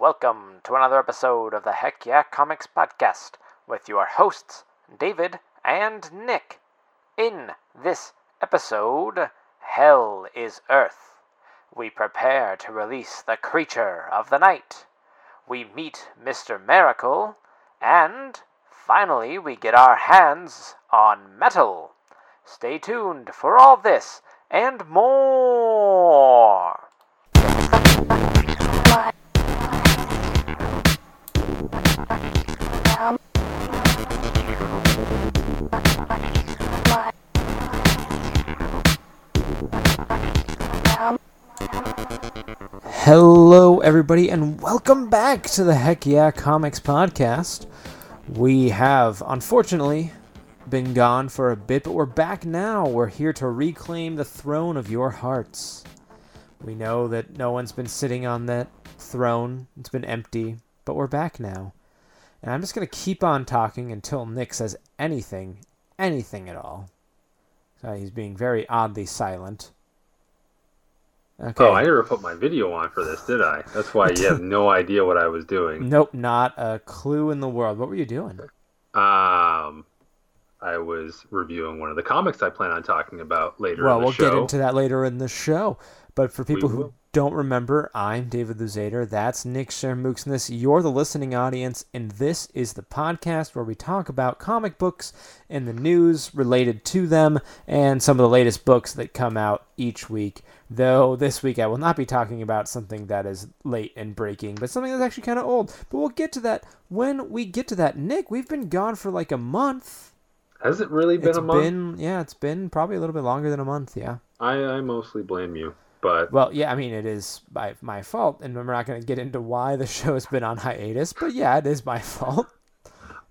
welcome to another episode of the Heck Yeah Comics Podcast with your hosts, David and Nick. In this episode, Hell is Earth. We prepare to release the creature of the night. We meet Mr. Miracle, and finally, we get our hands on metal. Stay tuned for all this and more. Hello, everybody, and welcome back to the Heck Yeah Comics Podcast. We have, unfortunately, been gone for a bit, but we're back now. We're here to reclaim the throne of your hearts. We know that no one's been sitting on that throne, it's been empty, but we're back now. And I'm just going to keep on talking until Nick says anything, anything at all. So he's being very oddly silent. Okay. Oh, I never put my video on for this, did I? That's why you have no idea what I was doing. Nope, not a clue in the world. What were you doing? Um, I was reviewing one of the comics I plan on talking about later. Well, in the we'll show. get into that later in the show. But for people who will. Don't remember, I'm David Luzader. That's Nick Shermooksness. You're the listening audience, and this is the podcast where we talk about comic books and the news related to them and some of the latest books that come out each week. Though this week I will not be talking about something that is late and breaking, but something that's actually kind of old. But we'll get to that when we get to that. Nick, we've been gone for like a month. Has it really been It's a month? been yeah, it's been probably a little bit longer than a month. Yeah. I, I mostly blame you, but Well, yeah, I mean it is by my fault, and we're not going to get into why the show has been on hiatus. But yeah, it is my fault.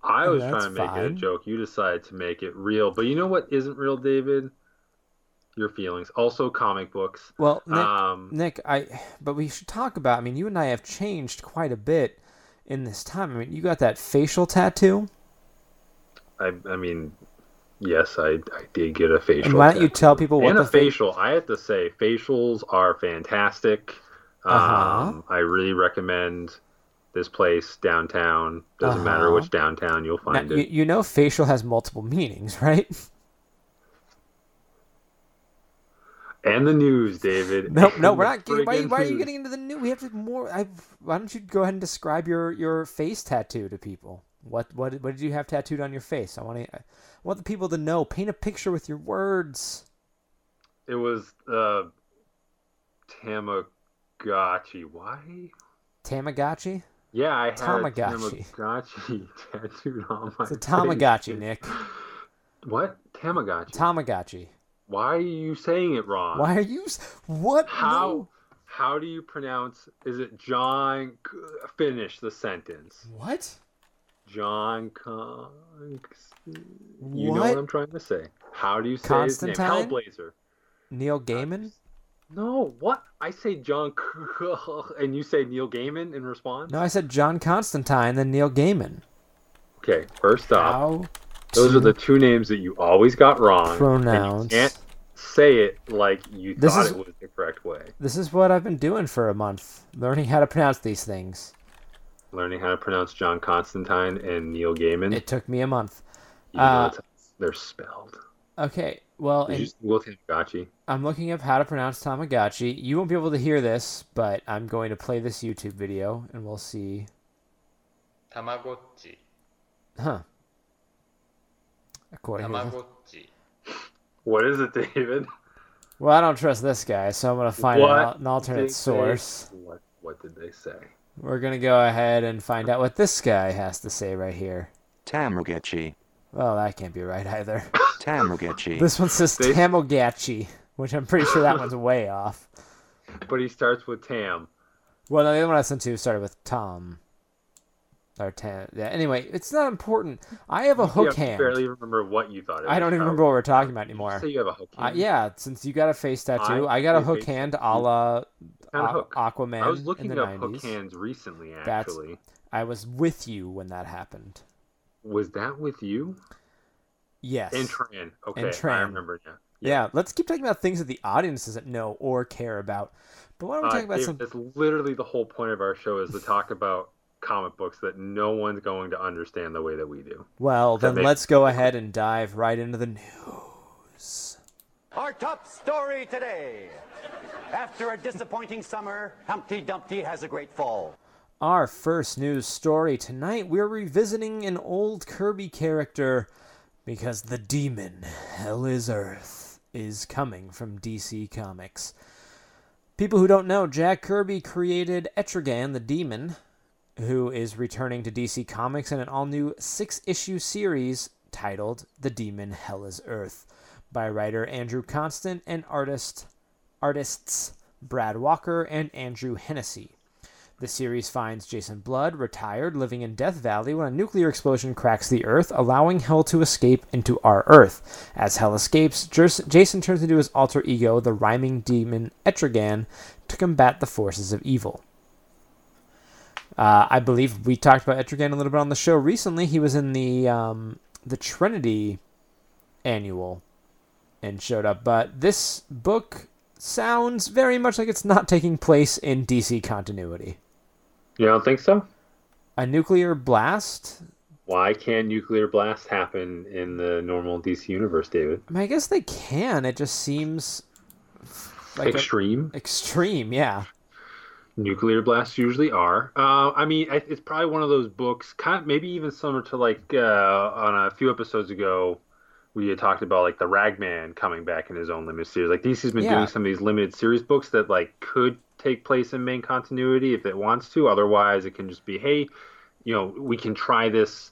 I and was trying to make it a joke. You decided to make it real. But you know what isn't real, David? Your feelings. Also, comic books. Well, Nick, Um, Nick, I but we should talk about. I mean, you and I have changed quite a bit in this time. I mean, you got that facial tattoo, I, I mean, yes, I, I did get a facial. and why don't you tell people what and the a fa- facial. I have to say, facials are fantastic. Uh-huh. Um, I really recommend this place downtown. Doesn't matter Uh-huh. which downtown you'll find you, it. you know, facial has multiple meanings, right? And the news, David. No, no, we're not. Getting, why, why are you getting into the new? We have to more. I, why don't you go ahead and describe your your face tattoo to people? What what what did you have tattooed on your face? I want to. I want the people to know. Paint a picture with your words. It was uh, Tamagotchi. Why? Tamagotchi. Yeah, I had Tamagotchi. Tamagotchi tattooed on my It's a face. Tamagotchi, Nick. What? Tamagotchi. Tamagotchi. Why are you saying it wrong? Why are you? What? How No. how do you pronounce? Is it John? Finish the sentence. What? John Con. You know What? I'm trying to say. How do you say Constantine? his name? Hellblazer. Neil Gaiman? No, what? I say John, and you say Neil Gaiman in response. No, I said John Constantine, then Neil Gaiman. Okay, first off, How? those to are the two names that you always got wrong. You can't say it like you This thought is- it was the correct way. This is what I've been doing for a month, learning how to pronounce these things learning how to pronounce John Constantine and Neil Gaiman. It took me a month. Uh, they're spelled. Okay. Well, Tamagotchi? I'm looking up how to pronounce Tamagotchi. You won't be able to hear this, but I'm going to play this YouTube video and we'll see. Tamagotchi. Huh. According Tamagotchi. To... What is it, David? Well, I don't trust this guy, so I'm going to find an, an, alternate source. What, what did they say? We're going to go ahead and find out what this guy has to say right here. Tamagotchi. Well, that can't be right either. Tamagotchi. This one says They- Tamagotchi, which I'm pretty sure that one's way off. But he starts with Tam. Well, no, the other one I sent to started with Tom. Or Tam. Yeah, anyway, it's not important. I have a You hook have to hand. barely remember what you thought. It I don't even remember what we're talking about Did you anymore. say you have a hook Uh, hand? yeah, since you got a face tattoo, I, I got a hook face hand a la And a Aqu-. Aquaman I was in looking the up 90s. hook hands recently. That's- Actually, I was with you when that happened. was that with you Yes. and Tran? Okay, And Tran. I remember now. Yeah, let's keep talking about things that the audience doesn't know or care about. But why don't we Uh, talk about some? That's literally the whole point of our show is to talk about comic books that no one's going to understand the way that we do. Well, then makes- let's go ahead and dive right into the news. Our top story today. After a disappointing summer, Humpty Dumpty has a great fall. Our first news story tonight, we're revisiting an old Kirby character because the demon, Hell is Earth, is coming from DC Comics. People who don't know, Jack Kirby created Etrigan the Demon, who is returning to DC Comics in an all new six issue series titled The Demon Hell is Earth by writer Andrew Constant and artist artists Brad Walker and Andrew Hennessy. The series finds Jason Blood retired, living in Death Valley when a nuclear explosion cracks the Earth, allowing Hell to escape into our Earth. As Hell escapes, Jas- Jason turns into his alter ego, the rhyming demon Etrigan, to combat the forces of evil. Uh, I believe we talked about Etrigan a little bit on the show recently. He was in the um, the Trinity annual and showed up, but this book sounds very much like it's not taking place in DC continuity. You don't think so? A nuclear blast? Why can't nuclear blasts happen in the normal DC universe, David? I, mean, I guess they can. It just seems like a- Extreme. extreme. Yeah. nuclear blasts usually are. Uh, I mean, it's probably one of those books, kind of, maybe even similar to like uh, on a few episodes ago, we had talked about like the Ragman coming back in his own limited series. Like DC's been Yeah. doing some of these limited series books that like could take place in main continuity if it wants to. Otherwise, it can just be, hey, you know, we can try this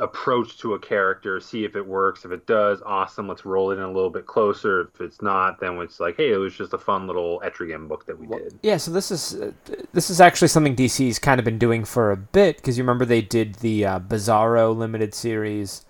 approach to a character, see if it works. If it does, awesome. Let's roll it in a little bit closer. If it's not, then it's like, hey, it was just a fun little Etrigan book that we did. Yeah, so this is uh, this is actually something DC's kind of been doing for a bit because you remember they did the uh, Bizarro limited series,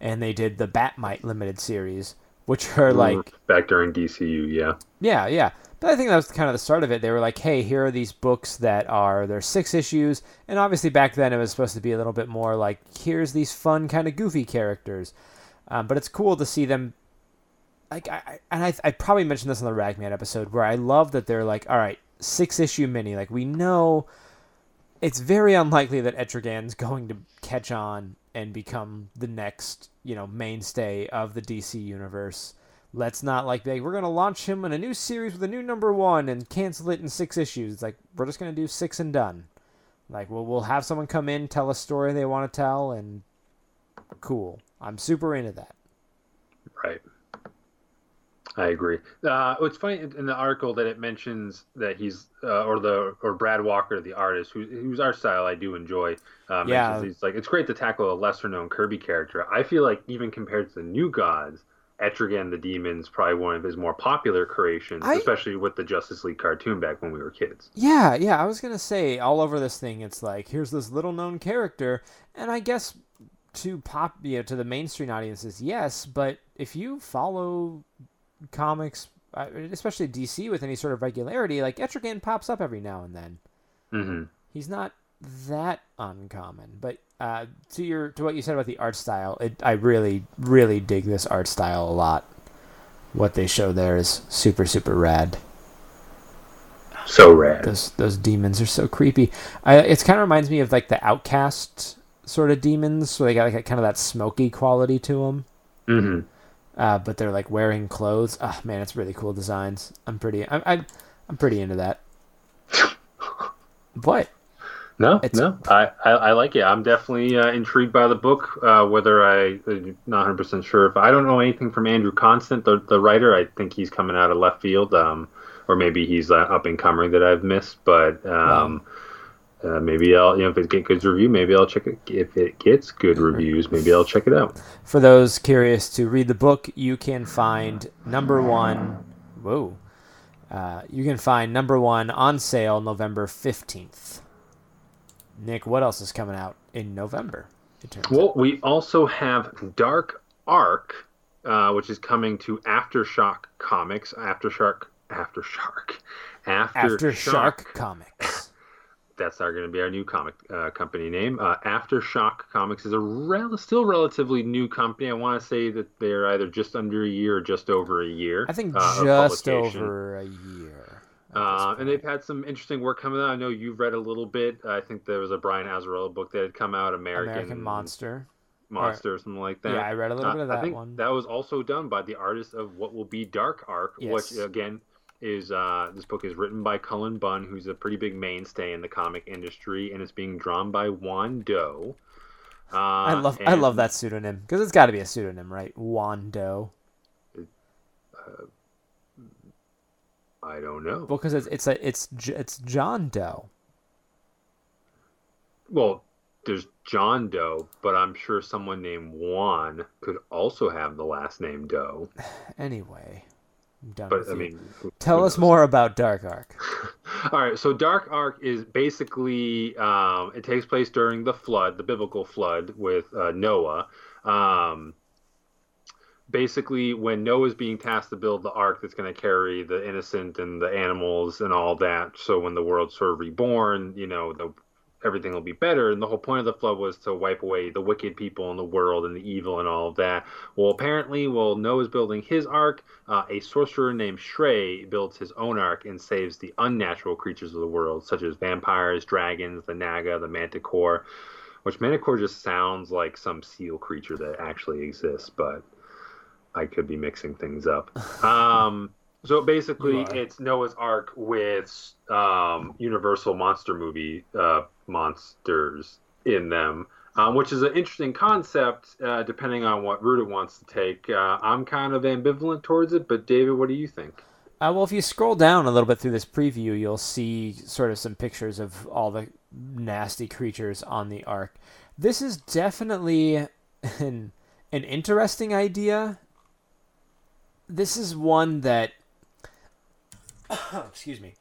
and they did the Batmite limited series, which are like back during DCU, yeah. Yeah, yeah. But I think that was kind of the start of it. They were like, "Hey, here are these books that are there's six issues," and obviously back then it was supposed to be a little bit more like, "Here's these fun kind of goofy characters." Um, but it's cool to see them. Like, I, I and I, I probably mentioned this on the Ragman episode where I love that they're like, "All right, six issue mini." Like we know it's very unlikely that Etrigan's going to catch on and become the next, you know, mainstay of the DC universe. Let's not like be we're gonna launch him in a new series with a new number one and cancel it in six issues. It's like we're just gonna do six and done. Like we'll we'll have someone come in, tell a story they want to tell, and cool. I'm super into that. Right. I agree. Uh, it's funny in the article that it mentions that he's uh, or the or Brad Walker, the artist, who, whose art style I do enjoy. Uh, Yeah. he's like it's great to tackle a lesser known Kirby character. I feel like even compared to the New Gods, Etrigan the Demon's probably one of his more popular creations, I- especially with the Justice League cartoon back when we were kids. Yeah, yeah. I was gonna say all over this thing, it's like here's this little known character, and I guess to pop, you know, to the mainstream audiences, yes. But if you follow comics, uh, especially DC, with any sort of regularity, like Etrigan pops up every now and then. hmm He's not that uncommon, but uh, to your to what you said about the art style, it, I really really dig this art style a lot. What they show there is super super rad. So rad. Those those demons are so creepy. I, it's kind of reminds me of like the Outcast sort of demons, so they got like a, kind of that smoky quality to them. hmm Uh, but they're like wearing clothes. Oh man, it's really cool designs. I'm pretty. I'm I'm, I'm pretty into that. What? No, It's- no, I, I, I like it. I'm definitely uh, intrigued by the book. Uh, whether I, I'm not 100 percent sure if I don't know anything from Andrew Constant, the, the writer. I think he's coming out of left field, um, or maybe he's uh, up and comer that I've missed. But um, uh, maybe I'll, you know, if it gets good review, maybe I'll check it. If it gets good reviews, maybe I'll check it out. For those curious to read the book, you can find number one. Whoa. Uh, you can find number one on sale November 15th. Nick, what else is coming out in November? turns out? Well, we also have Dark Ark, uh, which is coming to Aftershock Comics. Aftershock, Aftershock, After Shark Comics. That's our going to be our new comic uh, company name. Uh, Aftershock Comics is a rel- still relatively new company. I want to say that they're either just under a year or just over a year. I think uh, just over a year. Uh, and they've had some interesting work coming out. I know you've read a little bit. I think there was a Brian Azzarello book that had come out, American, American Monster. Monster, or something like that. Yeah, I read a little Uh, bit of I that think one. that was also done by the artist of what will be Dark Ark, Yes. which again is uh, this book is written by Cullen Bunn, who's a pretty big mainstay in the comic industry, and it's being drawn by Juan Doe. Uh, I love I love that pseudonym because it's got to be a pseudonym, right? Juan Wando. I don't know. Well, because it's it's a, it's it's John Doe. Well, there's John Doe, but I'm sure someone named Juan could also have the last name Doe. Anyway, But I mean, tell us more about Dark Ark. All right, so Dark Ark is basically um, it takes place during the flood, the biblical flood with uh, Noah. Um, basically, when Noah is being tasked to build the ark that's going to carry the innocent and the animals and all that, so when the world's sort of reborn, you know, the everything will be better. And the whole point of the flood was to wipe away the wicked people in the world and the evil and all of that. Well, apparently, while Noah's building his ark, uh, a sorcerer named Shrae builds his own ark and saves the unnatural creatures of the world, such as vampires, dragons, the Naga, the Manticore. Which Manticore just sounds like some seal creature that actually exists, but I could be mixing things up. Um, so basically, it's Noah's Ark with um, Universal monster movie uh, monsters in them, um, which is an interesting concept uh, depending on what route it wants to take. Uh, I'm kind of ambivalent towards it, but David, what do you think? Uh, well, if you scroll down a little bit through this preview, you'll see sort of some pictures of all the nasty creatures on the ark. This is definitely an an interesting idea. This is one that, excuse me.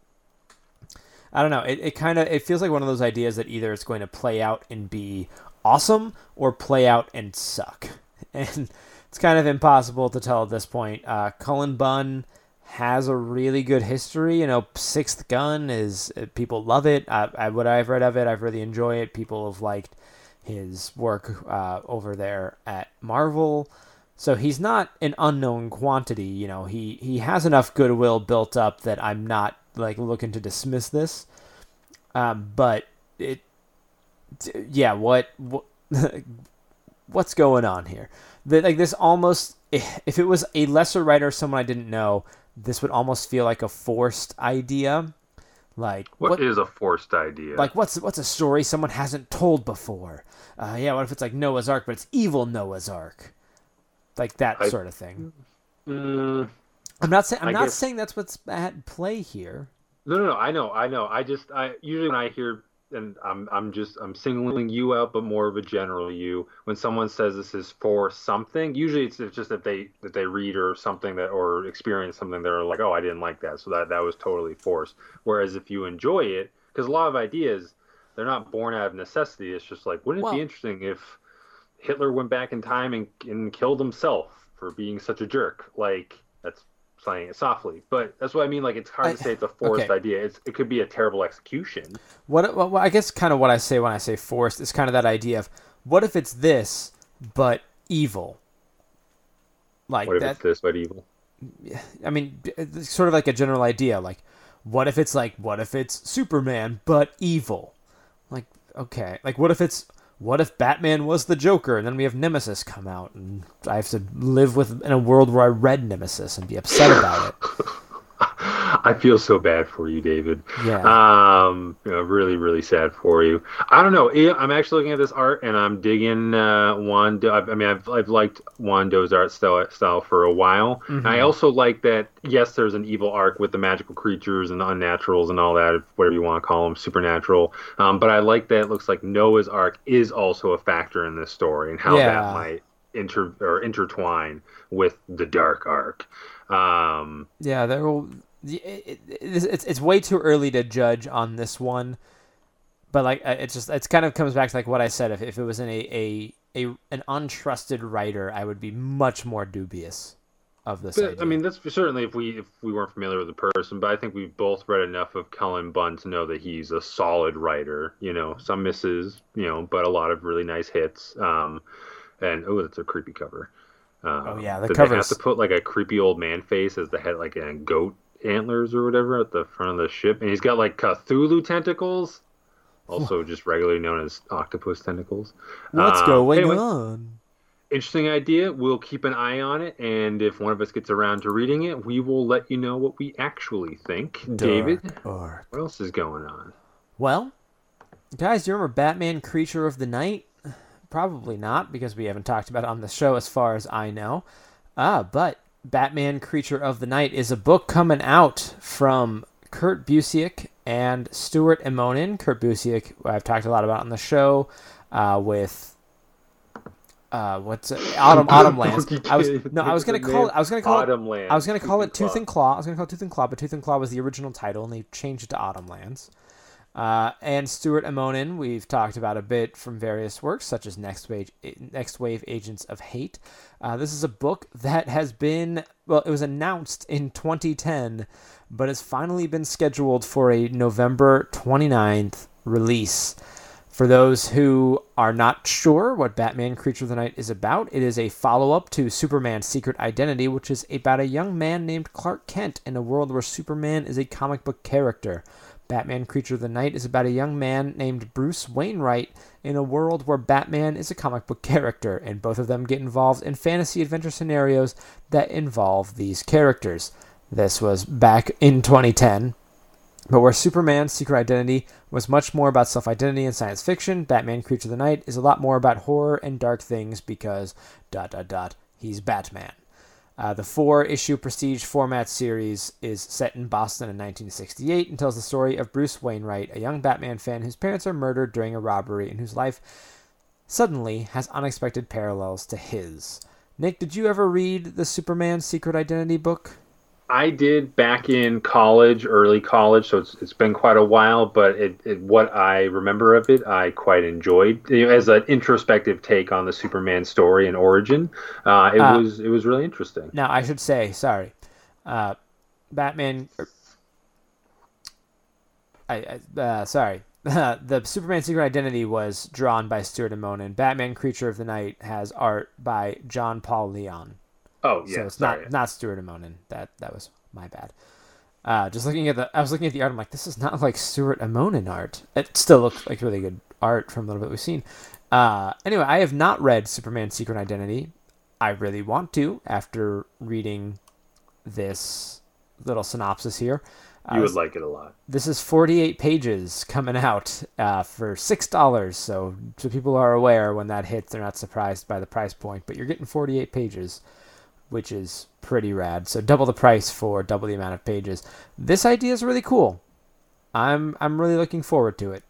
I don't know. It, it kind of it feels like one of those ideas that either it's going to play out and be awesome or play out and suck, and it's kind of impossible to tell at this point. Uh, Cullen Bunn has a really good history. You know, Sixth Gun is uh, people love it. I, I, what I've read of it, I've really enjoyed it. People have liked his work uh, over there at Marvel. So he's not an unknown quantity. You know, he he has enough goodwill built up that I'm not like looking to dismiss this. Um, but it, yeah, what what what's going on here? The, like this almost if it was a lesser writer, someone I didn't know, this would almost feel like a forced idea. Like what is a forced idea? like what's what's a story someone hasn't told before? Uh, yeah, what if it's like Noah's Ark, but it's evil Noah's Ark, like that I- sort of thing. Mm, I'm not saying I'm I not guess- saying that's what's at play here. No, no, no. I know, I know. I just, I usually when I hear, and I'm, I'm just, I'm singling you out, but more of a general you. When someone says this is for something, usually it's, it's just that they that they read or something that or experience something they're like, oh, I didn't like that, so that that was totally forced. Whereas if you enjoy it, because a lot of ideas, they're not born out of necessity. It's just like, wouldn't it Well- be interesting if Hitler went back in time and, and killed himself for being such a jerk? Like that's saying it softly, but that's what I mean. Like it's hard I- to say it's a forced okay. idea. It's it could be a terrible execution. What, what I guess kind of what I say when I say forced is kind of that idea of what if it's this but evil. Like What if that. it's this but evil? I mean, it's uh, sort of like a general idea. Like, what if it's like, what if it's Superman but evil? Like, okay. Like, what if it's, what if Batman was the Joker and then we have Nemesis come out and I have to live with in a world where I read Nemesis and be upset about it? I feel so bad for you, David. Yeah. Um, you know, really, really sad for you. I don't know. I'm actually looking at this art and I'm digging uh, Wando. I I mean, I've, I've liked Wando's art style, style for a while. Mm-hmm. I also like that. Yes, there's an evil ark with the magical creatures and the unnaturals and all that, whatever you want to call them, supernatural. Um, but I like that. It looks like Noah's ark is also a factor in this story and how Yeah. that might inter or intertwine with the dark ark. Um, Yeah, there will. It, it, it's, it's way too early to judge on this one, but like it's just it's kind of comes back to like what I said. If, if it was in a, a a an untrusted writer, I would be much more dubious of this. But. I mean, that's certainly if we if we weren't familiar with the person, but I think we've both read enough of Cullen Bunn to know that he's a solid writer. You know, some misses, you know, but a lot of really nice hits. Um, and oh, that's a creepy cover. Um, Oh, yeah, the did they have to put like a creepy old man face as the head, like a goat antlers or whatever, at the front of the ship, and he's got like Cthulhu tentacles, also just regularly known as octopus tentacles. what's Um, going anyway, on? interesting idea. We'll keep an eye on it, and if one of us gets around to reading it, we will let you know what we actually think. David, Dark Ark. what else is going on? Well, guys, do you remember Batman Creature of the Night? Probably not, because we haven't talked about it on the show as far as I know. Ah, but Batman Creature of the Night is a book coming out from Kurt Busiek and Stuart Immonen. Kurt Busiek, I've talked a lot about on the show, uh, with uh, what's it? Autumn Autumn Lands. I was no, I was gonna call it. I was gonna call it. Lands. I was gonna call it Tooth and Claw. I was gonna call it Tooth and Claw, but Tooth and Claw was the original title, and they changed it to Autumn Lands. Uh, and Stuart Immonen, we've talked about a bit from various works such as Next Wave, Next Wave Agents of Hate. Uh, this is a book that has been well, it was announced in 2010, but has finally been scheduled for a November 29th release. For those who are not sure what Batman Creature of the Night is about, it is a follow up to Superman's Secret Identity, which is about a young man named Clark Kent in a world where Superman is a comic book character. Batman Creature of the Night is about a young man named Bruce Wainwright in a world where Batman is a comic book character, and both of them get involved in fantasy adventure scenarios that involve these characters. This was back in 2010. But where Superman's secret identity was much more about self identity and science fiction, Batman Creature of the Night is a lot more about horror and dark things because, dot, dot, dot, he's Batman. Uh, the four issue prestige format series is set in Boston in 1968 and tells the story of Bruce Wainwright, a young Batman fan whose parents are murdered during a robbery and whose life suddenly has unexpected parallels to his. Nick, did you ever read the Superman Secret Identity book? I did back in college, early college, so it's, it's been quite a while. But it, it, what I remember of it, I quite enjoyed You know, as an introspective take on the Superman story and origin. Uh, it Uh, was it was really interesting. Now, I should say, sorry, uh, Batman. er, I, I uh, sorry. the Superman Secret Identity was drawn by Stuart Immonen. Batman Creature of the Night has art by John Paul Leon. Oh yeah, so it's sorry. not not Stuart Immonen. That that was my bad. Uh, just looking at the, I was looking at the art. I'm like, this is not like Stuart Immonen art. It still looks like really good art from a little bit we've seen. Uh, anyway, I have not read Superman Secret Identity. I really want to after reading this little synopsis here. you Uh, would like it a lot. this is 48 pages coming out uh, for six dollars. So, so people are aware when that hits, they're not surprised by the price point. But you're getting 48 pages, which is pretty rad. So double the price for double the amount of pages. This idea is really cool. I'm I'm really looking forward to it.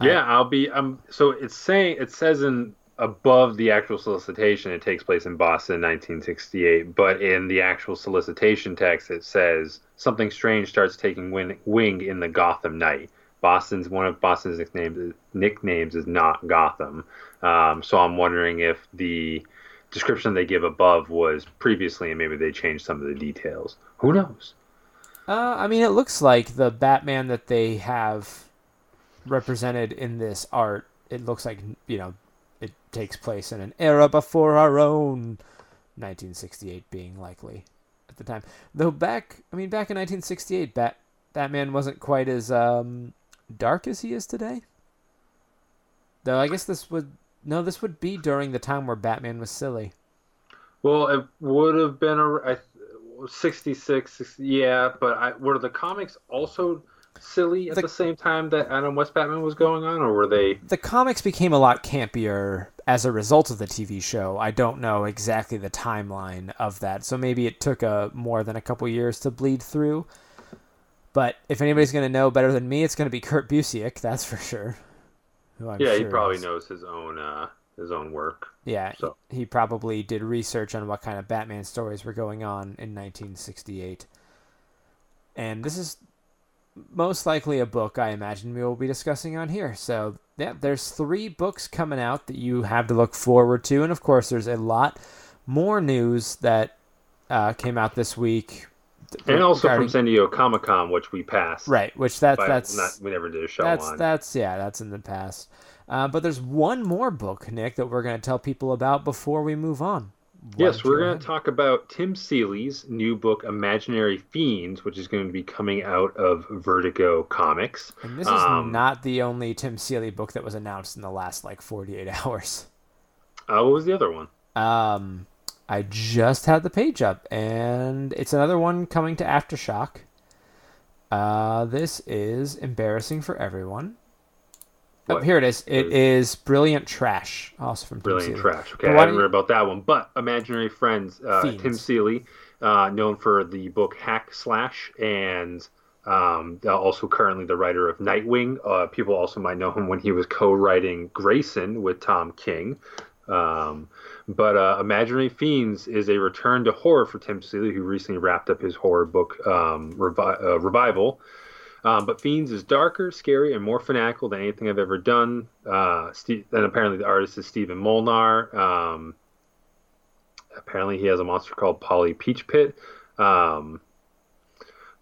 Yeah, I'll be. Um, so it's saying it says in above the actual solicitation, it takes place in Boston, 1968. But in the actual solicitation text, it says something strange starts taking win- wing in the Gotham night. Boston's one of Boston's nicknames. Nicknames is not Gotham. Um, so I'm wondering if the description they give above was previously, and maybe they changed some of the details. Who knows? Uh, I mean, it looks like the Batman that they have represented in this art. It looks like you know it takes place in an era before our own, 1968 being likely at the time. Though back, I mean, back in 1968, Bat Batman wasn't quite as um, dark as he is today. Though I guess this would no, this would be during the time where Batman was silly. Well, it would have been a I, 66, 60, yeah, but I, were the comics also silly at The- the, same time that Adam West Batman was going on, or were they? the comics became a lot campier as a result of the TV show. I don't know exactly the timeline of that, so maybe it took a more than a couple years to bleed through. But if anybody's going to know better than me, it's going to be Kurt Busiek, that's for sure. Yeah, he probably is- knows his own uh, his own work. Yeah, So- he, he probably did research on what kind of Batman stories were going on in 1968. And this is most likely a book I imagine we will be discussing on here. So, yeah, there's three books coming out that you have to look forward to. And of course, there's a lot more news that uh, came out this week. And also regarding- from San Diego Comic Con, which we passed. right, which that's that's not, we never did a show that's on. that's yeah, that's in the past. Uh, but there's one more book, Nick, that we're going to tell people about before we move on. Why Yes, we're going to talk about Tim Seeley's new book, Imaginary Fiends, which is going to be coming out of Vertigo Comics. And this is Um, not the only Tim Seeley book that was announced in the last like 48 hours. Uh, what was the other one? Um, I just had the page up, and it's another one coming to Aftershock. Uh, this is embarrassing for everyone. Oh, here it is. It is- Brilliant Trash, also from Tim Brilliant Seeley. Trash. Okay, I don't read about that one. But Imaginary Friends, uh, Tim Seeley, uh, known for the book Hack Slash, and um, also currently the writer of Nightwing. Uh, people also might know him when he was co-writing Grayson with Tom King. Um, but uh, Imaginary Fiends is a return to horror for Tim Seeley, who recently wrapped up his horror book um, revi- uh, revival. Um, but Fiends is darker, scary, and more fanatical than anything I've ever done. Uh, Steve, and apparently the artist is Stephen Molnar. Um, apparently he has a monster called Polly Peach Pit. Um,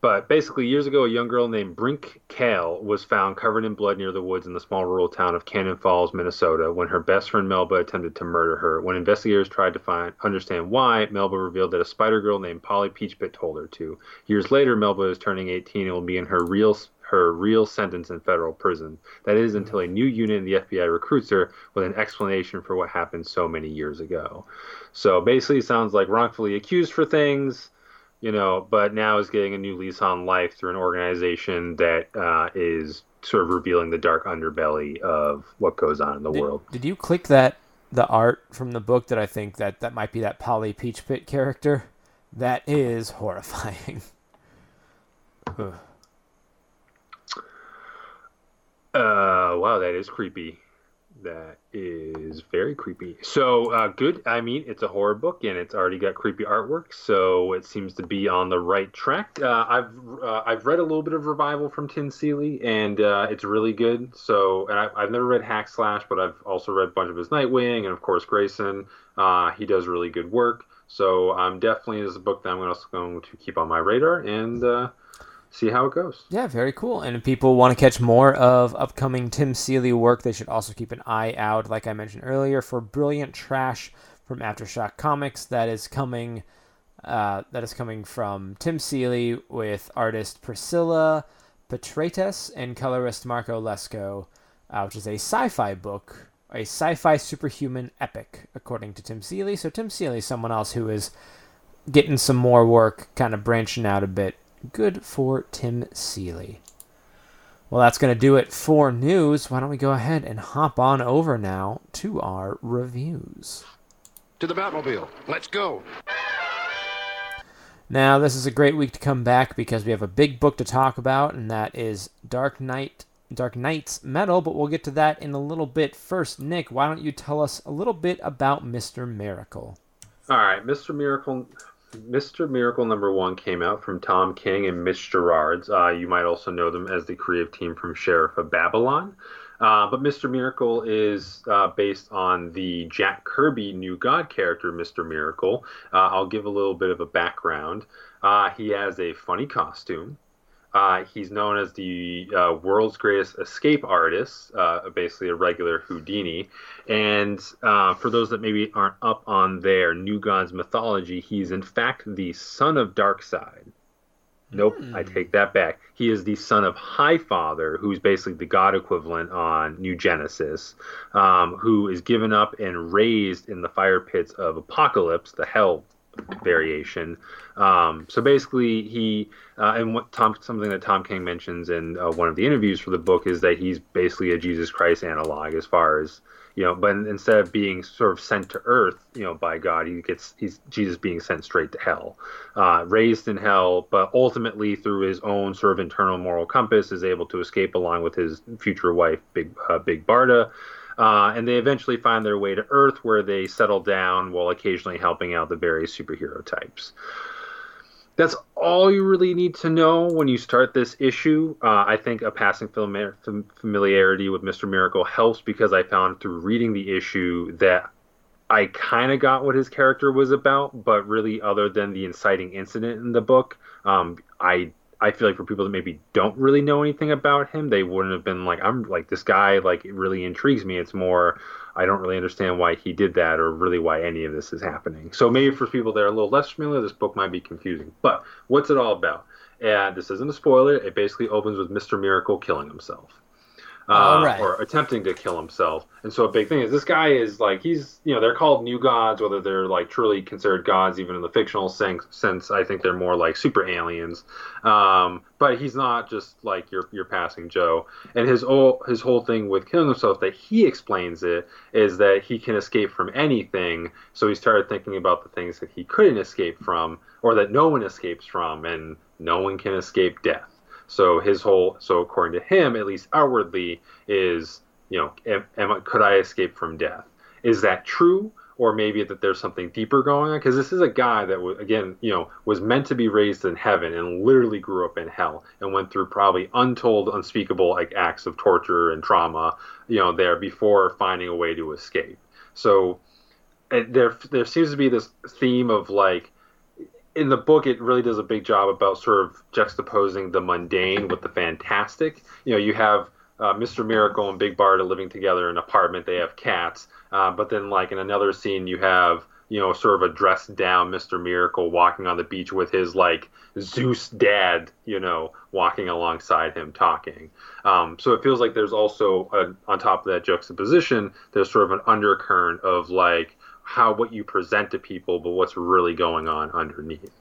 but basically, years ago, a young girl named Brink Kale was found covered in blood near the woods in the small rural town of Cannon Falls, Minnesota, when her best friend Melba attempted to murder her. When investigators tried to find understand why, Melba revealed that a spider girl named Polly Peachpit told her to. Years later, Melba is turning 18 and will be in her real her real sentence in federal prison. That is until a new unit in the FBI recruits her with an explanation for what happened so many years ago. So basically, sounds like wrongfully accused for things you know, but now is getting a new lease on life through an organization that uh, is sort of revealing the dark underbelly of what goes on in the Did, world. did you click that the art from the book that I think that that might be that Polly Peach Pit character? That is horrifying. Uh, wow, that is creepy. That is very creepy. So, uh, good. I mean, it's a horror book and it's already got creepy artwork, so it seems to be on the right track. Uh, I've uh, I've read a little bit of Revival from Tim Seeley, and uh, it's really good. So, and I, I've never read Hack Slash, but I've also read a bunch of his Nightwing, and of course Grayson. Uh, he does really good work. So, I'm definitely is a book that I'm also going to keep on my radar and uh, see how it goes. Yeah, very cool. And if people want to catch more of upcoming Tim Seeley work, they should also keep an eye out, like I mentioned earlier, for Brilliant Trash from Aftershock Comics. That is coming. Uh, that is coming from Tim Seeley with artist Priscilla Petraites and colorist Marco Lesko, uh, which is a sci-fi book, a sci-fi superhuman epic, according to Tim Seeley. So Tim Seeley is someone else who is getting some more work, kind of branching out a bit. Good for Tim Seeley. Well, that's going to do it for news. Why don't we go ahead and hop on over now to our reviews? To the Batmobile. Let's go. Now, this is a great week to come back because we have a big book to talk about, and that is Dark Knight, Dark Nights Metal. But we'll get to that in a little bit. First, Nick, why don't you tell us a little bit about Mister Miracle? All right, Mr. Miracle. Mr. Miracle number one came out from Tom King and Mitch Gerads. Uh, you might also know them as the creative team from Sheriff of Babylon. Uh, but Mr. Miracle is uh, based on the Jack Kirby New God character, Mr. Miracle. Uh, I'll give a little bit of a background. Uh, he has a funny costume. Uh, he's known as the uh, world's greatest escape artist, uh, basically a regular Houdini. And uh, for those that maybe aren't up on their New Gods mythology, he's in fact the son of Darkseid. Nope, I take that back. He is the son of Highfather, who's basically the god equivalent on New Genesis, um, who is given up and raised in the fire pits of Apokolips, the hell variation. Um, so basically, he uh, and what Tom something that Tom King mentions in uh, one of the interviews for the book is that he's basically a Jesus Christ analog as far as you know. But instead of being sort of sent to Earth, you know, by God, he gets he's Jesus being sent straight to hell, uh, raised in hell, but ultimately through his own sort of internal moral compass is able to escape along with his future wife, Big uh, Big Barda. Uh, and they eventually find their way to Earth, where they settle down while occasionally helping out the various superhero types. That's all you really need to know when you start this issue. Uh, I think a passing familiar, familiarity with Mr. Miracle helps because I found through reading the issue that I kind of got what his character was about, but really, other than the inciting incident in the book, um, I I feel like for people that maybe don't really know anything about him, they wouldn't have been like, I'm like this guy, like it really intrigues me. It's more, I don't really understand why he did that or really why any of this is happening. So maybe for people that are a little less familiar, this book might be confusing. But what's it all about? And this isn't a spoiler. It basically opens with Mr. Miracle killing himself uh, right. or attempting to kill himself. And so a big thing is this guy is like he's you know they're called new gods, whether they're like truly considered gods, even in the fictional sense. sense I think they're more like super aliens. Um, but he's not just like your your passing Joe. And his whole his whole thing with killing himself that he explains it is that he can escape from anything. So he started thinking about the things that he couldn't escape from, or that no one escapes from, and no one can escape death. So his whole, so according to him, at least outwardly, is you know, am, am, could I escape from death? Is that true, or maybe that there's something deeper going on? Because this is a guy that was, again, you know, was meant to be raised in heaven and literally grew up in hell and went through probably untold, unspeakable like acts of torture and trauma, you know, there before finding a way to escape. So there, there seems to be this theme of like in the book it really does a big job about sort of juxtaposing the mundane with the fantastic. You know you have uh, mr miracle and big barda living together in an apartment. They have cats uh, but then like in another scene you have you know sort of a dressed down mr miracle walking on the beach with his like zeus dad you know walking alongside him talking. Um, so it feels like there's also a, on top of that juxtaposition there's sort of an undercurrent of like how what you present to people, but what's really going on underneath.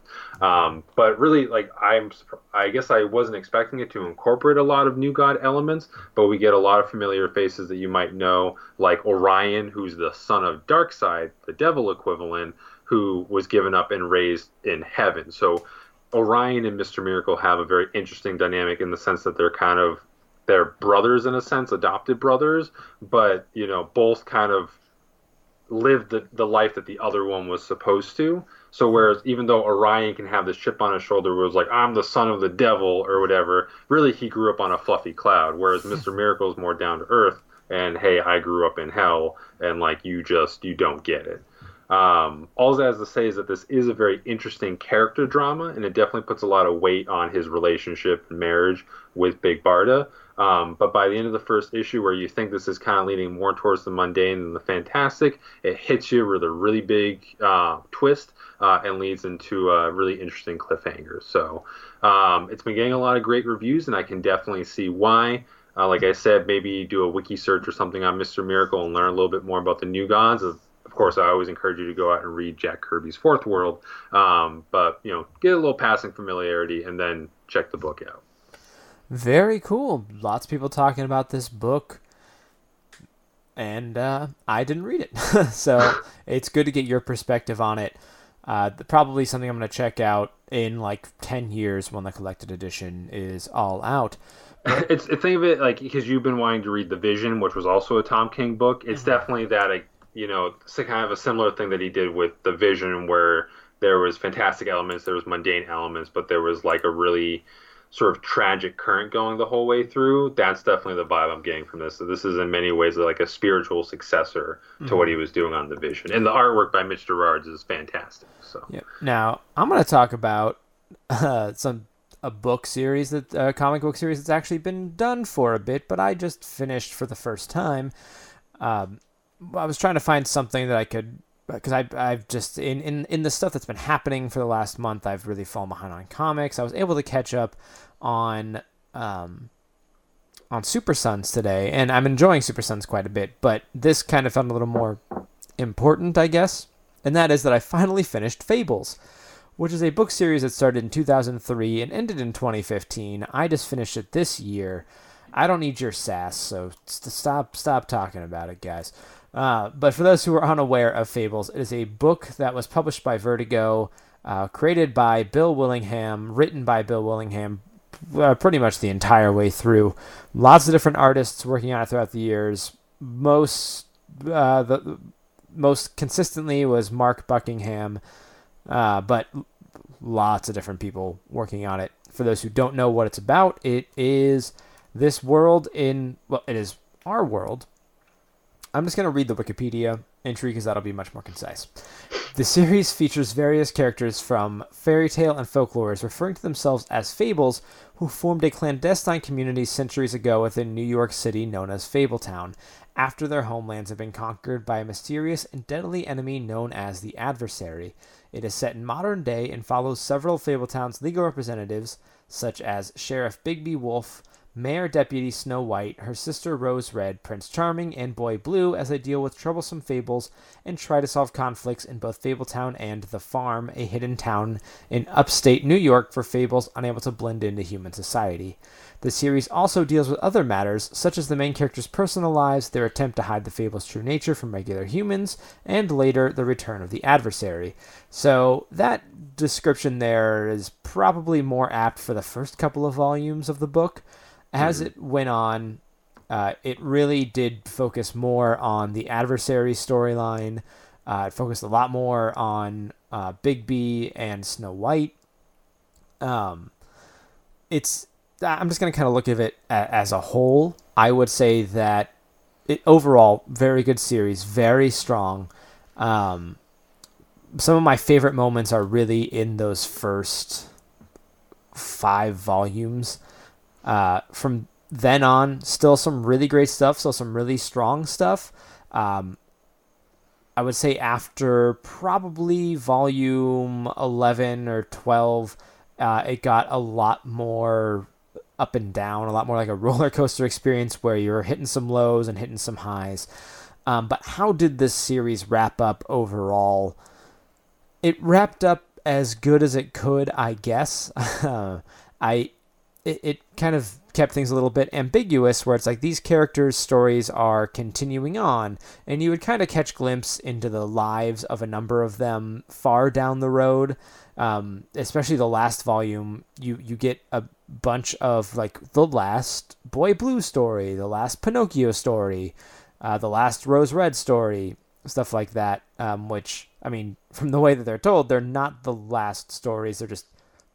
Um, but really, like I'm, I guess I wasn't expecting it to incorporate a lot of New God elements, but we get a lot of familiar faces that you might know, like Orion, who's the son of Darkseid, the devil equivalent, who was given up and raised in heaven. So Orion and Mister Miracle have a very interesting dynamic in the sense that they're kind of they're brothers in a sense, adopted brothers, but you know both kind of lived the, the life that the other one was supposed to. So whereas even though Orion can have this chip on his shoulder where it's like I'm the son of the devil or whatever, really he grew up on a fluffy cloud. Whereas Mr. Miracle is more down to earth and hey, I grew up in hell and like you just you don't get it. Um, all that has to say is that this is a very interesting character drama, and it definitely puts a lot of weight on his relationship and marriage with Big Barda. Um, but by the end of the first issue, where you think this is kind of leaning more towards the mundane than the fantastic, it hits you with a really big uh, twist uh, and leads into a really interesting cliffhanger. So um, it's been getting a lot of great reviews, and I can definitely see why. Uh, like I said, maybe do a wiki search or something on Mr. Miracle and learn a little bit more about the new gods. Of, course, I always encourage you to go out and read Jack Kirby's Fourth World, um, but you know, get a little passing familiarity and then check the book out. Very cool. Lots of people talking about this book, and uh, I didn't read it, so it's good to get your perspective on it. Uh, probably something I'm going to check out in like ten years when the collected edition is all out. it's think of it like because you've been wanting to read the Vision, which was also a Tom King book. It's definitely that like, you know, kind of a similar thing that he did with the Vision, where there was fantastic elements, there was mundane elements, but there was like a really sort of tragic current going the whole way through. That's definitely the vibe I'm getting from this. So this is in many ways like a spiritual successor to what he was doing on the Vision, and the artwork by Mitch Gerads is fantastic. So Yep. Now I'm going to talk about uh, some a book series that a comic book series that's actually been done for a bit, but I just finished for the first time. Um, I was trying to find something that I could because I I've just in, in in the stuff that's been happening for the last month, I've really fallen behind on comics. I was able to catch up on um on Super Sons today, and I'm enjoying Super Sons quite a bit. But this kind of felt a little more important, I guess, and that is that I finally finished Fables, which is a book series that started in 2003 and ended in 2015. I just finished it this year. I don't need your sass, so st- stop stop talking about it, guys. Uh, but for those who are unaware of Fables, it is a book that was published by Vertigo, uh, created by Bill Willingham, written by Bill Willingham, uh, pretty much the entire way through. Lots of different artists working on it throughout the years. Most uh, the most consistently was Mark Buckingham, uh, but lots of different people working on it. For those who don't know what it's about, it is this world in well, it is our world. I'm just gonna read the Wikipedia entry because that'll be much more concise. The series features various characters from fairy tale and folklores referring to themselves as fables who formed a clandestine community centuries ago within New York City known as Fabletown after their homelands have been conquered by a mysterious and deadly enemy known as the Adversary. It is set in modern day and follows several Fabletown's legal representatives, such as Sheriff Bigby Wolf, Mayor Deputy Snow White, her sister Rose Red, Prince Charming, and Boy Blue as they deal with troublesome fables and try to solve conflicts in both Fabletown and The Farm, a hidden town in upstate New York for fables unable to blend into human society. The series also deals with other matters, such as the main characters' personal lives, their attempt to hide the fable's true nature from regular humans, and later, the return of the adversary. So, that description there is probably more apt for the first couple of volumes of the book. As it went on, uh, it really did focus more on the adversary storyline. Uh, it focused a lot more on uh, B and Snow White. Um, it's I'm just going to kind of look at it a- as a whole. I would say that it overall very good series, very strong. Um, some of my favorite moments are really in those first five volumes. Uh, from then on, still some really great stuff, still some really strong stuff. Um, I would say after probably volume 11 or 12, uh, it got a lot more up and down, a lot more like a roller coaster experience where you're hitting some lows and hitting some highs. Um, but how did this series wrap up overall? It wrapped up as good as it could, I guess. I it, it kind of kept things a little bit ambiguous where it's like these characters' stories are continuing on, and you would kind of catch glimpse into the lives of a number of them far down the road. Um, especially the last volume, you you get a bunch of like the last Boy Blue story, the last Pinocchio story, uh, the last Rose Red story, stuff like that. Um, which I mean, from the way that they're told, they're not the last stories. They're just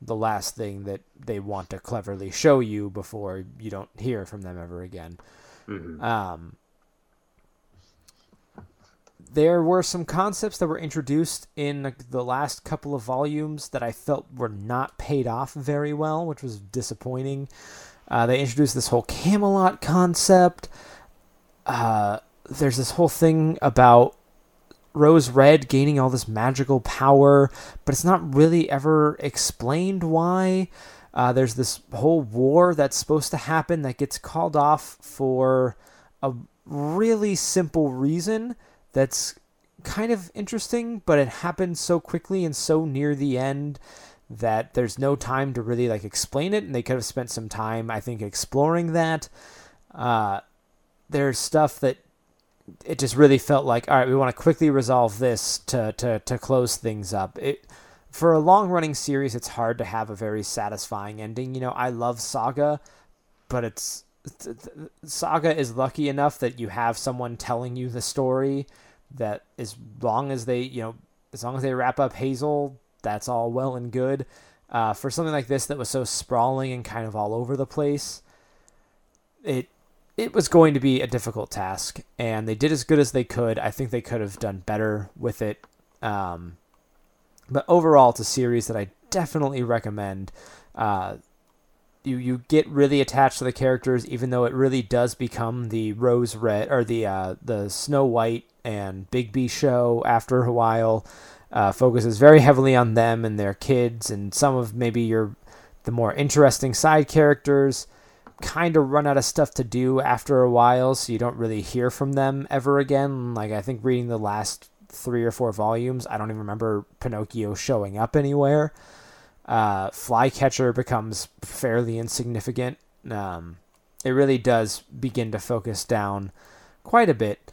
the last thing that they want to cleverly show you before you don't hear from them ever again. Um, there were some concepts that were introduced in the last couple of volumes that I felt were not paid off very well, which was disappointing. Uh, they introduced this whole Camelot concept. Uh, there's this whole thing about Rose Red gaining all this magical power, but it's not really ever explained why. Uh, there's this whole war that's supposed to happen that gets called off for a really simple reason that's kind of interesting, but it happens so quickly and so near the end that there's no time to really like explain it, and they could have spent some time, I think, exploring that. Uh, there's stuff that it just really felt like, all right, we want to quickly resolve this to to to close things up. It for a long running series, it's hard to have a very satisfying ending. You know, I love Saga, but it's Saga is lucky enough that you have someone telling you the story that as long as they, you know, as long as they wrap up Hazel, that's all well and good. Uh, for something like this that was so sprawling and kind of all over the place, it it was going to be a difficult task, and they did as good as they could. I think they could have done better with it. Um, but overall, it's a series that I definitely recommend. Uh, you you get really attached to the characters, even though it really does become the Rose Red or the uh, the Snow White and Bigby show after a while. Uh, focuses very heavily on them and their kids, and some of maybe your the more interesting side characters kind of run out of stuff to do after a while, so you don't really hear from them ever again. Like I think reading the last three or four volumes, I don't even remember Pinocchio showing up anywhere. Uh, Flycatcher becomes fairly insignificant. Um, it really does begin to focus down quite a bit.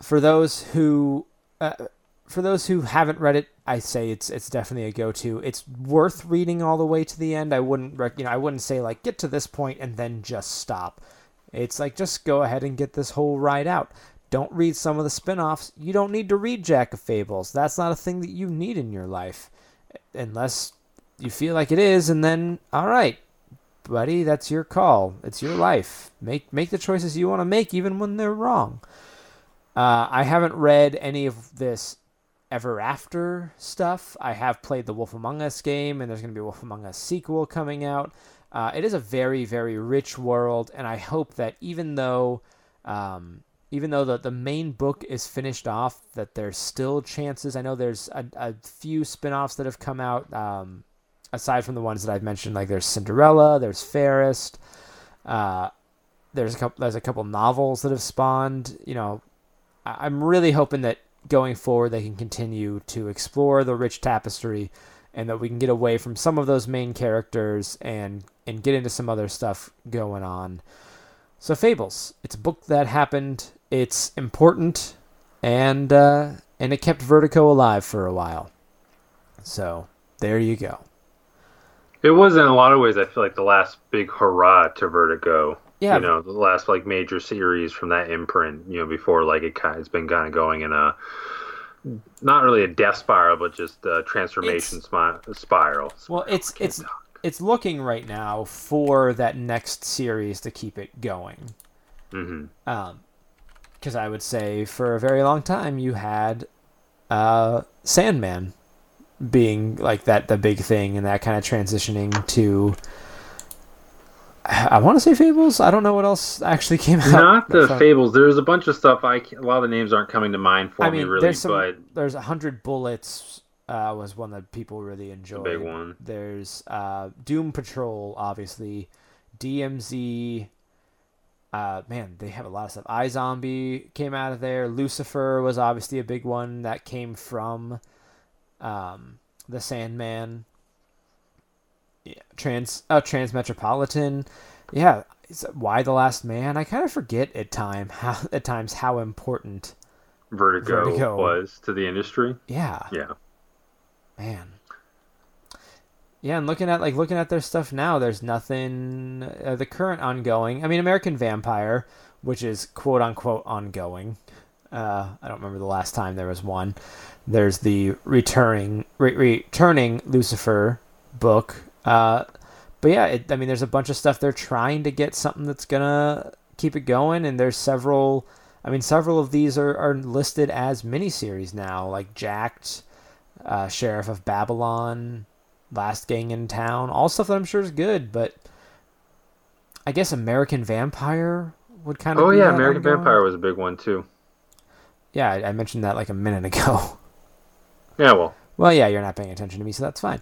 For those who, uh, for those who haven't read it, I say it's it's definitely a go-to. It's worth reading all the way to the end. I wouldn't, rec- you know, I wouldn't say like get to this point and then just stop. It's like just go ahead and get this whole ride out. Don't read some of the spin-offs. You don't need to read Jack of Fables. That's not a thing that you need in your life. Unless you feel like it is and then all right, buddy, that's your call. It's your life. Make make the choices you want to make even when they're wrong. Uh, I haven't read any of this Ever After stuff. I have played the Wolf Among Us game, and there's going to be a Wolf Among Us sequel coming out. Uh, it is a very, very rich world, and I hope that even though, um, even though the, the main book is finished off, that there's still chances. I know there's a, a few spin-offs that have come out, um, aside from the ones that I've mentioned, like there's Cinderella, there's Fairest, uh, there's a couple, there's a couple novels that have spawned. You know, I'm really hoping that going forward they can continue to explore the rich tapestry and that we can get away from some of those main characters and and get into some other stuff going on. So Fables, it's a book that happened. It's important, and uh, and it kept Vertigo alive for a while. So there you go. It was in a lot of ways. I feel like the last big hurrah to Vertigo. Yeah. You know, the last like major series from that imprint. You know, before like it kind it's been kind of going in a not really a death spiral, but just a transformation smi- spiral. Well, it's it's talk. it's looking right now for that next series to keep it going. Mhm. Um, because I would say for a very long time you had, uh, Sandman, being like that the big thing and that kind of transitioning to. I want to say Fables. I don't know what else actually came out. Not the fables. There's a bunch of stuff. I a lot of the names aren't coming to mind for I me really, there's some. but There's a hundred bullets. Uh, was one that people really enjoyed. big one. There's uh, Doom Patrol, obviously, DMZ. Uh, man, they have a lot of stuff. I Zombie came out of there. Lucifer was obviously a big one that came from um, the Sandman. Yeah, trans uh, Transmetropolitan. Yeah, it's, Y the Last Man? I kind of forget at time how at times how important. Vertigo, Vertigo. was to the industry. Yeah, Yeah. man. Yeah, and looking at like looking at their stuff now, there's nothing. Uh, the current ongoing. I mean, American Vampire, which is quote unquote ongoing. Uh, I don't remember the last time there was one. There's the returning re- returning Lucifer book. Uh, but yeah, it, I mean, there's a bunch of stuff they're trying to get something that's gonna keep it going, and there's several. I mean, several of these are, are listed as miniseries now, like Jacked, uh, Sheriff of Babylon, Last Gang in Town, all stuff that I'm sure is good, but I guess American Vampire would kind of. Oh yeah, American ongoing. Vampire was a big one too. Yeah, I, I mentioned that like a minute ago. Yeah, well, Well, yeah, you're not paying attention to me, so that's fine.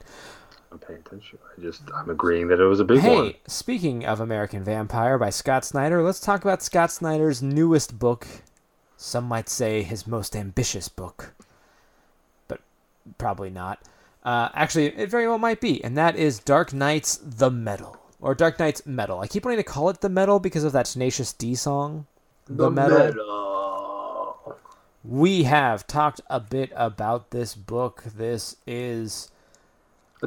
I'm paying attention. I just I'm agreeing that it was a big hey, one. speaking of American Vampire by Scott Snyder, let's talk about Scott Snyder's newest book. Some might say his most ambitious book, but probably not. Uh, actually, it very well might be, and that is Dark Nights The Metal. Or Dark Nights Metal. I keep wanting to call it The Metal because of that Tenacious D song. The, Metal. We have talked a bit about this book. This is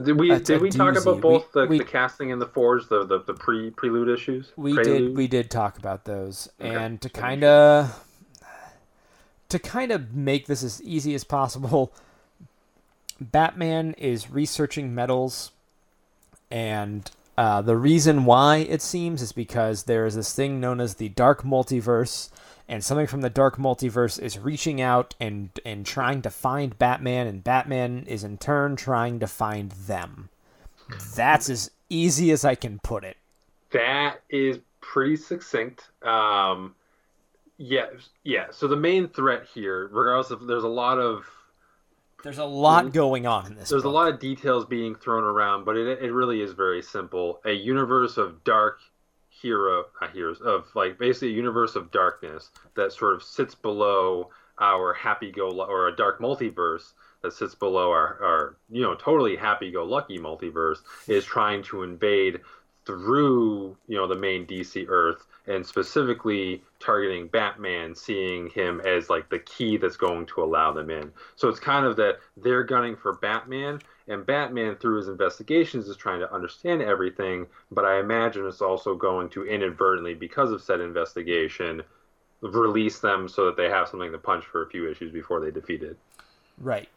Did we did we talk about both We- the, we- the casting and the forge, the the, the pre prelude issues? We Prelude? did we did talk about those, Okay. and to kind of to kind of make this as easy as possible, Batman is researching metals, and uh, the reason why it seems is because there is this thing known as the Dark Multiverse, and something from the Dark Multiverse is reaching out and and trying to find Batman, and Batman is in turn trying to find them. That's as easy as I can put it. That is pretty succinct. Um, yeah, yeah. So the main threat here, regardless of there's a lot of There's a lot going on in this. there's a lot of details being thrown around, but it it really is very simple. A universe of dark hero, not heroes, of like basically a universe of darkness that sort of sits below our happy go or a dark multiverse that sits below our, our you know totally happy go lucky multiverse is trying to invade through you know the main DC Earth and specifically targeting Batman, seeing him as like the key that's going to allow them in. So it's kind of that they're gunning for Batman, and Batman through his investigations is trying to understand everything. But I imagine it's also going to inadvertently, because of said investigation, release them so that they have something to punch for a few issues before they defeat it. Right.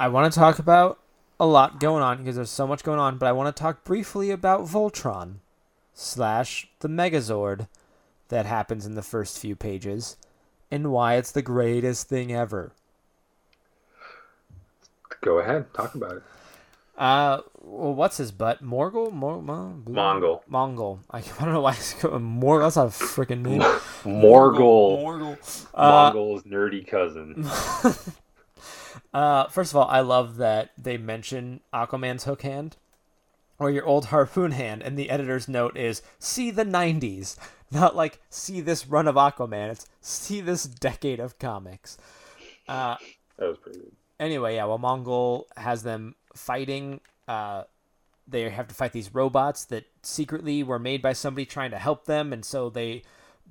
I want to talk about a lot going on because there's so much going on, but I want to talk briefly about Voltron slash the Megazord that happens in the first few pages and why it's the greatest thing ever. Go ahead, talk about it. Uh, well, what's his butt? Morgul? Mor- Mo- Mongul. Mongul. I, I don't know why it's called Morgul. That's not a freaking name. Morgul. Morgul. Uh, Mongul's nerdy cousin. uh, first of all, I love that they mention Aquaman's hook hand or your old harpoon hand, and the editor's note is see the 90s. Not like see this run of Aquaman, it's see this decade of comics. Uh, That was pretty good. Anyway, yeah, well, Mongul has them fighting. Uh, they have to fight these robots that secretly were made by somebody trying to help them, and so they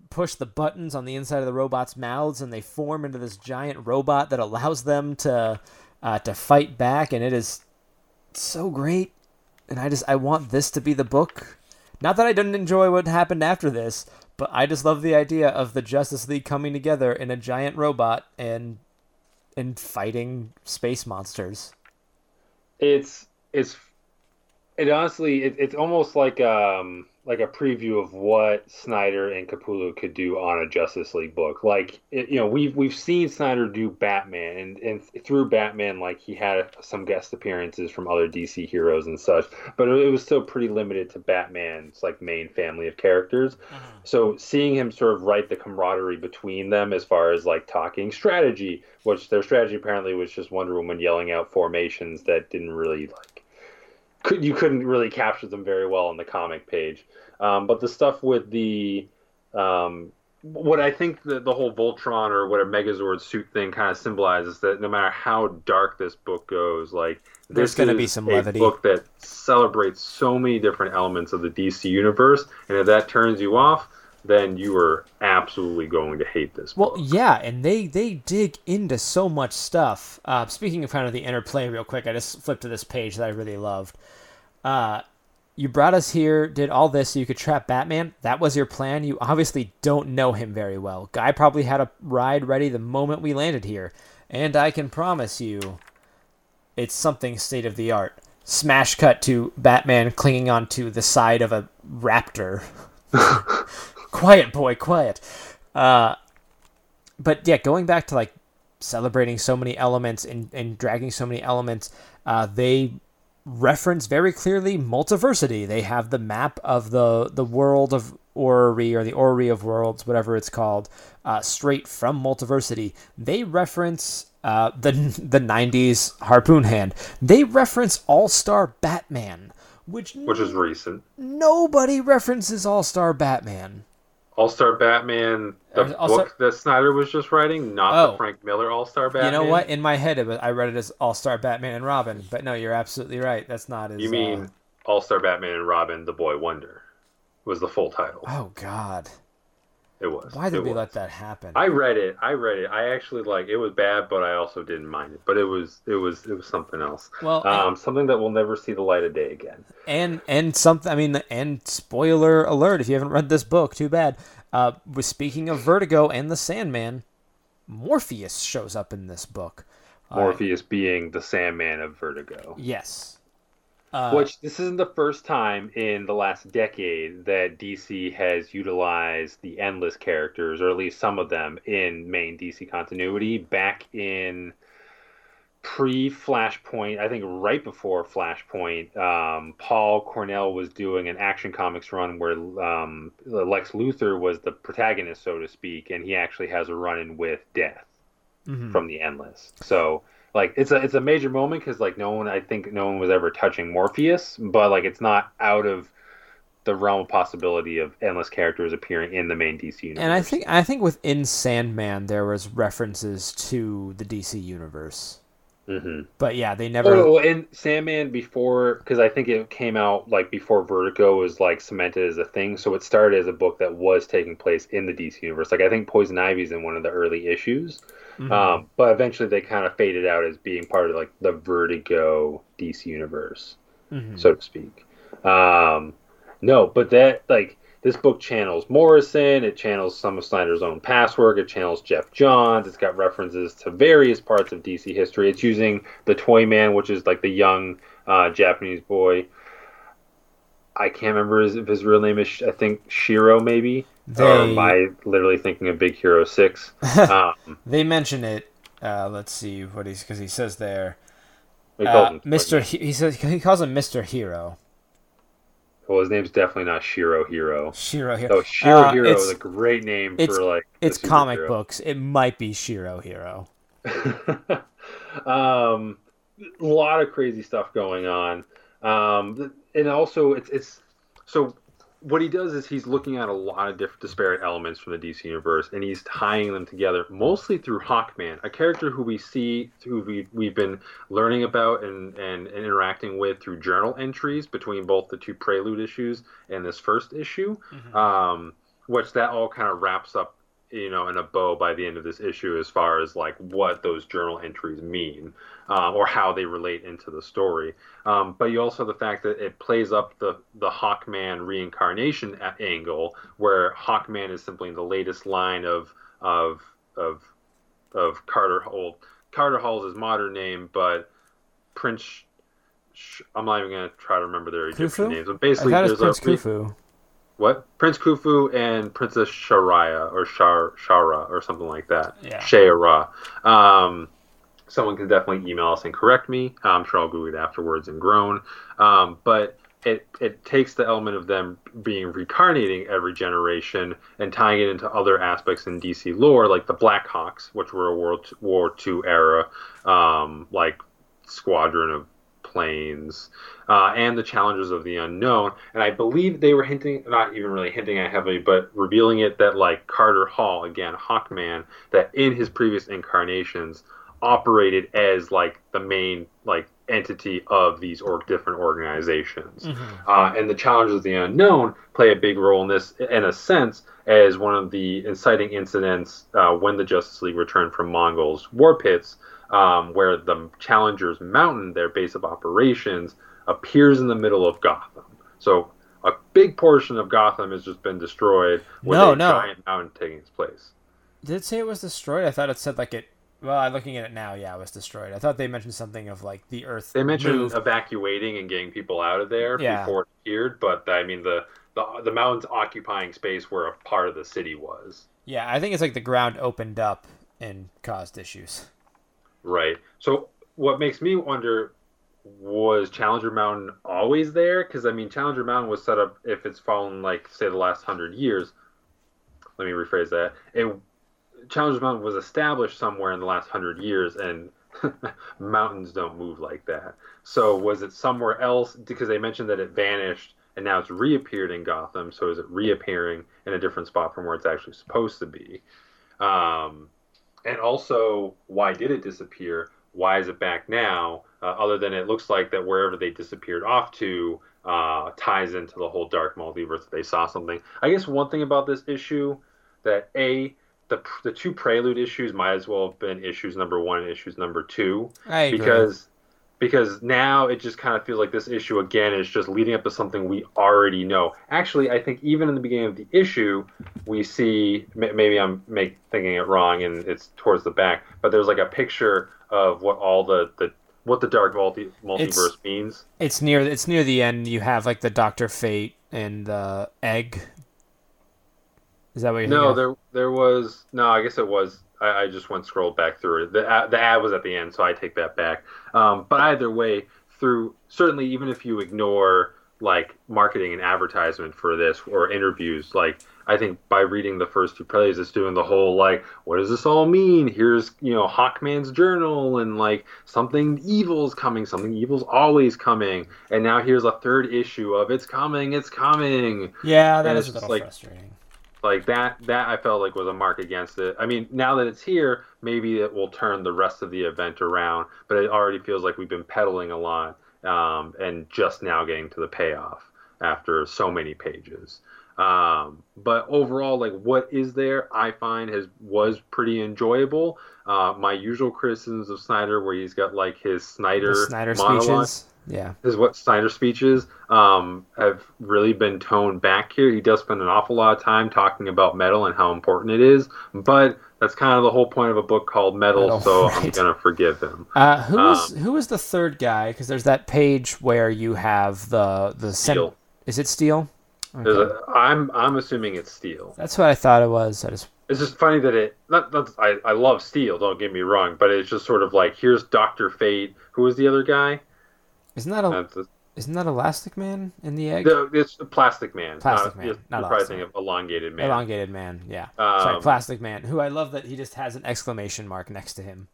push the buttons on the inside of the robots' mouths, and they form into this giant robot that allows them to uh, to fight back, and it is so great. And I just I want this to be the book. Not that I didn't enjoy what happened after this, but I just love the idea of the Justice League coming together in a giant robot and and fighting space monsters. It's it's it honestly it, it's almost like um like a preview of what Snyder and Capullo could do on a Justice League book. Like it, you know we've we've seen Snyder do Batman and and through Batman like he had some guest appearances from other DC heroes and such, but it, was still pretty limited to Batman's like main family of characters. Mm-hmm. So seeing him sort of write the camaraderie between them as far as like talking strategy, which their strategy apparently was just Wonder Woman yelling out formations that didn't really like could you couldn't really capture them very well on the comic page. Um, but the stuff with the um, what I think the, the whole Voltron or what a Megazord suit thing kind of symbolizes that no matter how dark this book goes, like There's gonna be some levity. a levity. book that celebrates so many different elements of the DC universe, and if that turns you off, then you are absolutely going to hate this Well, book. yeah, and they they dig into so much stuff. Uh, speaking of kind of the interplay, real quick, I just flipped to this page that I really loved. Uh, you brought us here, did all this so you could trap Batman. That was your plan. You obviously don't know him very well. Guy probably had a ride ready the moment we landed here, and I can promise you, it's something state of the art. Smash cut to Batman clinging onto the side of a raptor. quiet, boy, quiet. Uh, but yeah, going back to like celebrating so many elements and, and dragging so many elements, uh, they reference very clearly multiversity. They have the map of the the world of Orrery or the Orrery of Worlds, whatever it's called, uh, straight from multiversity. They reference uh, the the '90s harpoon hand. They reference All Star Batman, which which is recent. nobody references All Star Batman. All Star Batman, the All-Star- book that Snyder was just writing, not Oh. the Frank Miller All Star Batman. You know what? In my head, it was, I read it as All Star Batman and Robin, but no, you're absolutely right. That's not as. You mean uh, All Star Batman and Robin, the Boy Wonder, was the full title. oh God! It was. Why did It we was. let that happen? I read it. I read it. I actually like it was bad, but I also didn't mind it. But it was it was it was something else. Well, um, something that will never see the light of day again. and and something. I mean, and spoiler alert: if you haven't read this book, too bad. Uh, was speaking of Vertigo and the Sandman, Morpheus shows up in this book. Uh, Morpheus being the Sandman of Vertigo. Yes. Uh, Which this isn't the first time in the last decade that DC has utilized the endless characters, or at least some of them, in main DC continuity. Back in pre Flashpoint, I think right before Flashpoint, um, Paul Cornell was doing an Action Comics run where um, Lex Luthor was the protagonist, so to speak, and he actually has a run in with Death mhm. from the endless. So like it's a it's a major moment because like no one I think no one was ever touching Morpheus, but like it's not out of the realm of possibility of endless characters appearing in the main DC universe. and I think I think within Sandman there was references to the DC universe, hmm but yeah, they never. Oh, and Sandman before because I think it came out like before Vertigo was like cemented as a thing, so it started as a book that was taking place in the DC universe. Like I think Poison Ivy's in one of the early issues. Mhm. Um, but eventually they kind of faded out as being part of like the Vertigo DC universe, Mhm. so to speak. Um, no, but that like this book channels Morrison, it channels some of Snyder's own past work, it channels Geoff Johns, it's got references to various parts of DC history. It's using the Toy Man, which is like the young uh, Japanese boy. I can't remember his, if his real name is I think Shiro maybe. Or They am I literally thinking of Big Hero Six? um, they mention it. Uh, let's see what he's because he says there, uh, Mister. He, he says he calls him Mister Hero. Well, his name's definitely not Shiro Hero. Shiro Hero. Oh, Shiro Uh, Hero is a great name it's- for like. It's comic superhero. books. It might be Shiro Hero. um, a lot of crazy stuff going on, um, and also it's it's so what he does is he's looking at a lot of different disparate elements from the DC universe, and he's tying them together mostly through Hawkman, a character who we see, who we we've been learning about and, and, and interacting with through journal entries between both the two Prelude issues and this first issue, um, which that all kind of wraps up you know, in a bow by the end of this issue as far as like what those journal entries mean um, or how they relate into the story. Um, but you also have the fact that it plays up the the Hawkman reincarnation angle, where Hawkman is simply the latest line of of of of Carter Hall. Carter Hall is his modern name, but Prince. I'm not even gonna try to remember their Egyptian Khufu? names. But basically, there's Prince a Khufu. What Prince Khufu and Princess Sharaya or Shar Shara or something like that. Yeah. Shara. Um, someone can definitely email us and correct me. I'm sure I'll Google it afterwards and groan. Um, but it it takes the element of them being reincarnating every generation and tying it into other aspects in DC lore, like the Blackhawks, which were a World War II era, um, like squadron of planes, uh, and the challenges of the unknown. And I believe they were hinting, not even really hinting at heavily, but revealing it that like Carter Hall, again Hawkman, that in his previous incarnations operated as like the main like entity of these or different organizations. Uh, and the challenges of the unknown play a big role in this, in a sense, as one of the inciting incidents uh, when the Justice League returned from Mongul's war pits, um, where the Challengers Mountain, their base of operations, appears in the middle of Gotham. So a big portion of Gotham has just been destroyed with No, a no. giant mountain taking its place. Did it say it was destroyed? I thought it said like it. Well, I'm looking at it now. Yeah, it was destroyed. I thought they mentioned something of like the Earth. They mentioned moved. evacuating and getting people out of there Yeah. before it appeared, but I mean the, the the mountains occupying space where a part of the city was. Yeah, I think it's like the ground opened up and caused issues. Right. So what makes me wonder was Challenger Mountain always there? Because I mean, Challenger Mountain was set up if it's fallen like say the last hundred years. Let me rephrase that. It Challenger Mountain was established somewhere in the last hundred years, and mountains don't move like that. So was it somewhere else? Because they mentioned that it vanished and now it's reappeared in Gotham. So is it reappearing in a different spot from where it's actually supposed to be? Um, and also, why did it disappear? Why is it back now? Uh, other than it looks like that wherever they disappeared off to uh, ties into the whole dark multiverse. That they saw something. I guess one thing about this issue that a the the two prelude issues might as well have been issues number one and issues number two I agree. because because now it just kind of feels like this issue again is just leading up to something we already know. Actually, I think even in the beginning of the issue, we see maybe I'm make, thinking it wrong and it's towards the back, but there's like a picture of what all the, the what the dark multi- multiverse means. it's near it's near the end. You have like the Doctor Fate and the egg. Is that what you're No, there there was no. I guess it was. I, I just went scrolled back through it. The ad, the ad was at the end, so I take that back. Um, but either way, through certainly even if you ignore like marketing and advertisement for this or interviews, like I think by reading the first two plays, it's doing the whole like, what does this all mean? Here's you know Hawkman's journal and like something evil's coming, something evil's always coming, and now here's a third issue of it's coming, it's coming Yeah, that and is a little like- frustrating. Like that that I felt like was a mark against it. I mean, now that it's here, maybe it will turn the rest of the event around, but it already feels like we've been pedaling a lot um, and just now getting to the payoff after so many pages. Um, but overall, like what is there, I find has was pretty enjoyable. Uh, my usual criticisms of Snyder, where he's got like his Snyder, The Snyder monologue, speeches. Yeah. is what Snyder speeches um, have really been toned back here. He does spend an awful lot of time talking about metal and how important it is, but that's kind of the whole point of a book called Metal, Metal, so I'm gonna forgive him. Uh, who was Um, who was the third guy? Because there's that page where you have the the Steel. Is it Steel? There's a, I'm I'm assuming it's Steel. That's what I thought it was. I just It's just funny that it. Not, not I I love Steel. Don't get me wrong, but it's just sort of like here's Doctor Fate. Who was the other guy? isn't that a the, isn't that Elastic Man in the egg? the, it's Plastic Man. Plastic not, Man, not Elastic of Elongated Man. Elongated Man, yeah. Sorry, Um, Plastic Man. Who I love that he just has an exclamation mark next to him.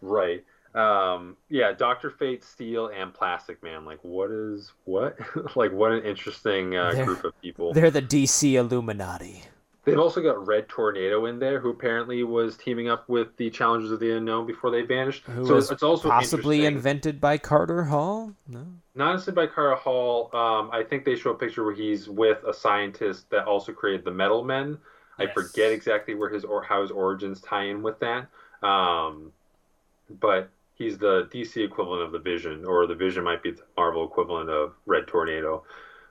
Right. Um, yeah, Doctor Fate, Steel, and Plastic Man. Like, what is what? like, what an interesting uh, group of people. They're the DC Illuminati. They've also got Red Tornado in there, who apparently was teaming up with the Challengers of the Unknown before they vanished. Who so it's also possibly invented by Carter Hall? No. Not necessarily by Carter Hall. Um, I think they show a picture where he's with a scientist that also created the Metal Men. I forget exactly where his or how his origins tie in with that. Um, but he's the DC equivalent of the Vision, or the Vision might be the Marvel equivalent of Red Tornado.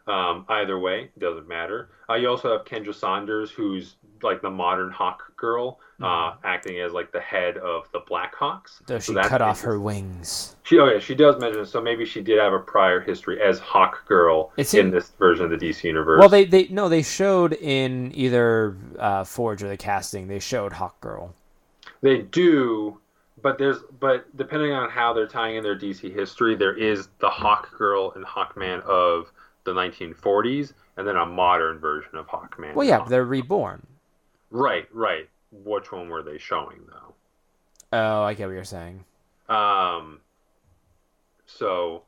Um, either way, doesn't matter. Uh, you also have Kendra Saunders, who's like the modern Hawk Girl, uh, acting as like the head of the Blackhawks. Does So she cut off her wings? She, oh yeah, she does mention it. So maybe she did have a prior history as Hawk Girl It's in in- this version of the DC universe. Well, they they no, they showed in either uh, Forge or the casting. They showed Hawk Girl. They do, but there's but depending on how they're tying in their DC history, there is the Hawk Girl and Hawkman of the 1940s, and then a modern version of Hawkman. Well, yeah, they're reborn. right, right. Which one were they showing though? Oh, I get what you're saying. Um, so,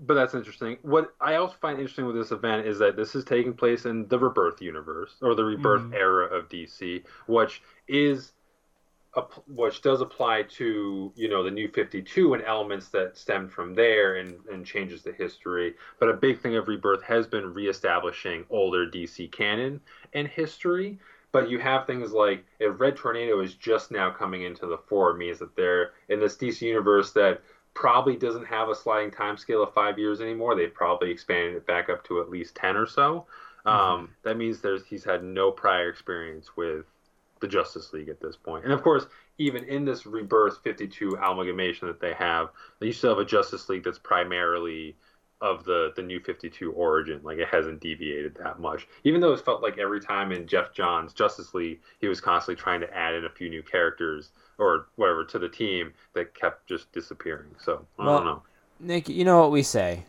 but that's interesting. What I also find interesting with this event is that this is taking place in the Rebirth universe or the Rebirth Mhm. era of DC, which is which does apply to you know the New Fifty Two and elements that stem from there and and changes the history. But a big thing of Rebirth has been reestablishing older DC canon and history. But you have things like if Red Tornado is just now coming into the fore, it means that they're in this DC universe that probably doesn't have a sliding time scale of five years anymore. They've probably expanded it back up to at least ten or so. Um, that means there's he's had no prior experience with the Justice League at this point. And of course, even in this Rebirth 52 amalgamation that they have, they still have a Justice League that's primarily of the the new 52 origin. Like it hasn't deviated that much. Even though it felt like every time in Geoff Johns' Justice League, he was constantly trying to add in a few new characters or whatever to the team that kept just disappearing. So I Well, don't know. Nick, you know what we say.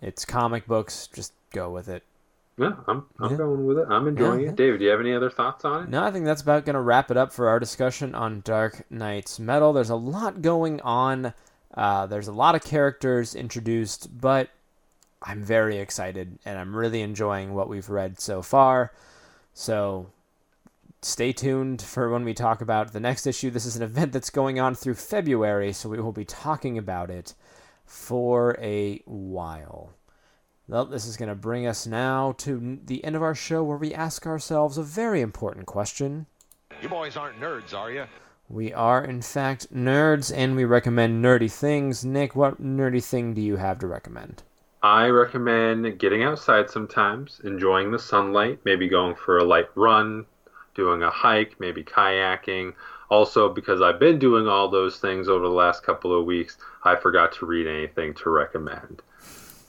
It's comic books. Just go with it. Yeah, I'm I'm Yeah. going with it. I'm enjoying Yeah, it. David, do you have any other thoughts on it? No, I think that's about going to wrap it up for our discussion on Dark Nights Metal. There's a lot going on. Uh, there's a lot of characters introduced, but I'm very excited and I'm really enjoying what we've read so far. So stay tuned for when we talk about the next issue. This is an event that's going on through February, so we will be talking about it for a while. Well, this is going to bring us now to the end of our show where we ask ourselves a very important question. You boys aren't nerds, are you? We are, in fact, nerds and we recommend nerdy things. Nick, what nerdy thing do you have to recommend? I recommend getting outside sometimes, enjoying the sunlight, maybe going for a light run, doing a hike, maybe kayaking. Also, because I've been doing all those things over the last couple of weeks, I forgot to read anything to recommend.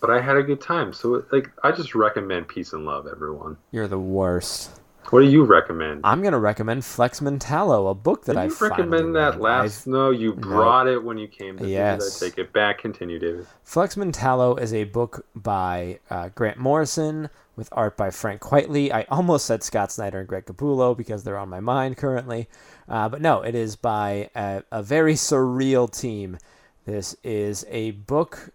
But I had a good time, so like I just recommend peace and love, everyone. You're the worst. What do you recommend? I'm going to recommend Flex Mentallo, a book that I you recommend that read. last? I've- No, you brought it when you came to Yes. I take it back. Continue, David. Flex Mentallo is a book by uh, Grant Morrison with art by Frank Quitely. I almost said Scott Snyder and Greg Capullo because they're on my mind currently. Uh, but no, it is by a, a very surreal team. This is a book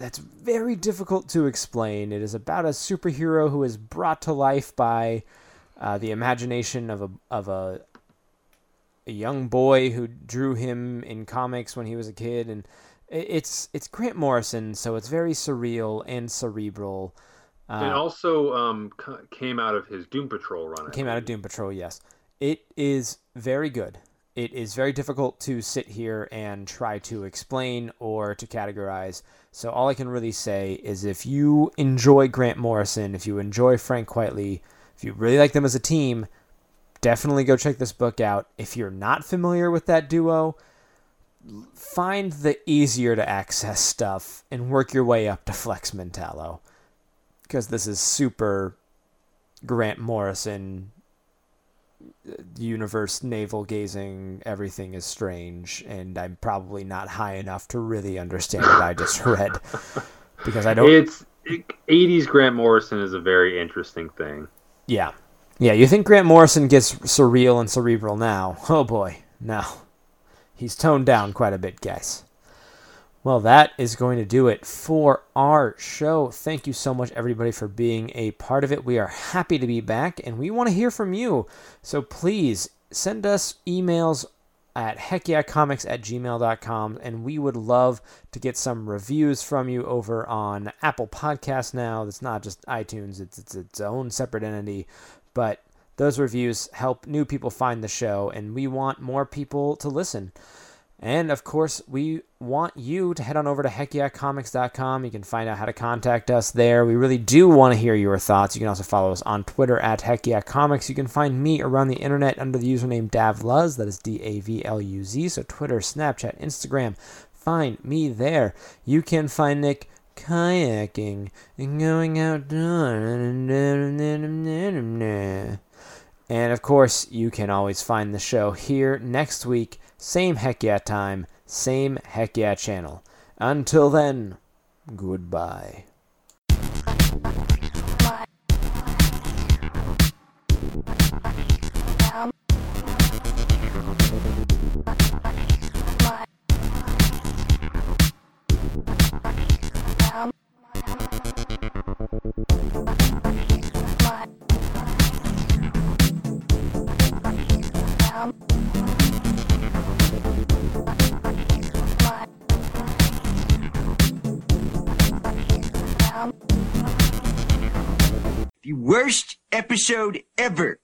that's very difficult to explain. It is about a superhero who is brought to life by uh, the imagination of a of a a young boy who drew him in comics when he was a kid, and it's it's Grant Morrison, so it's very surreal and cerebral. Uh, it also um, came out of his Doom Patrol run. I came out of. Doom Patrol, yes. It is very good. It is very difficult to sit here and try to explain or to categorize. So all I can really say is if you enjoy Grant Morrison, if you enjoy Frank Quitely, if you really like them as a team, definitely go check this book out. If you're not familiar with that duo, find the easier to access stuff and work your way up to Flex Mentallo. because this is super Grant Morrison universe navel gazing everything is strange and I'm probably not high enough to really understand what I just read because I don't It's it, 80s Grant Morrison is a very interesting thing. Yeah. Yeah, you think Grant Morrison gets surreal and cerebral now. Oh boy, no. He's toned down quite a bit, guys. Well, that is going to do it for our show. Thank you so much, everybody, for being a part of it. We are happy to be back and we want to hear from you. So please send us emails at heckyeahcomics at gmail.com and we would love to get some reviews from you over on apple Podcasts now it's not just itunes it's, it's its own separate entity but those reviews help new people find the show and we want more people to listen and of course, we want you to head on over to heckyeahcomics.com. You can find out how to contact us there. We really do want to hear your thoughts. You can also follow us on Twitter at heckyeahcomics. You can find me around the internet under the username Davluz. That is D A V L U Z. So Twitter, Snapchat, Instagram. Find me there. You can find Nick kayaking and going outdoors. And of course, you can always find the show here next week same heck yeah time, same heck yeah channel. Until then, goodbye. The worst episode ever.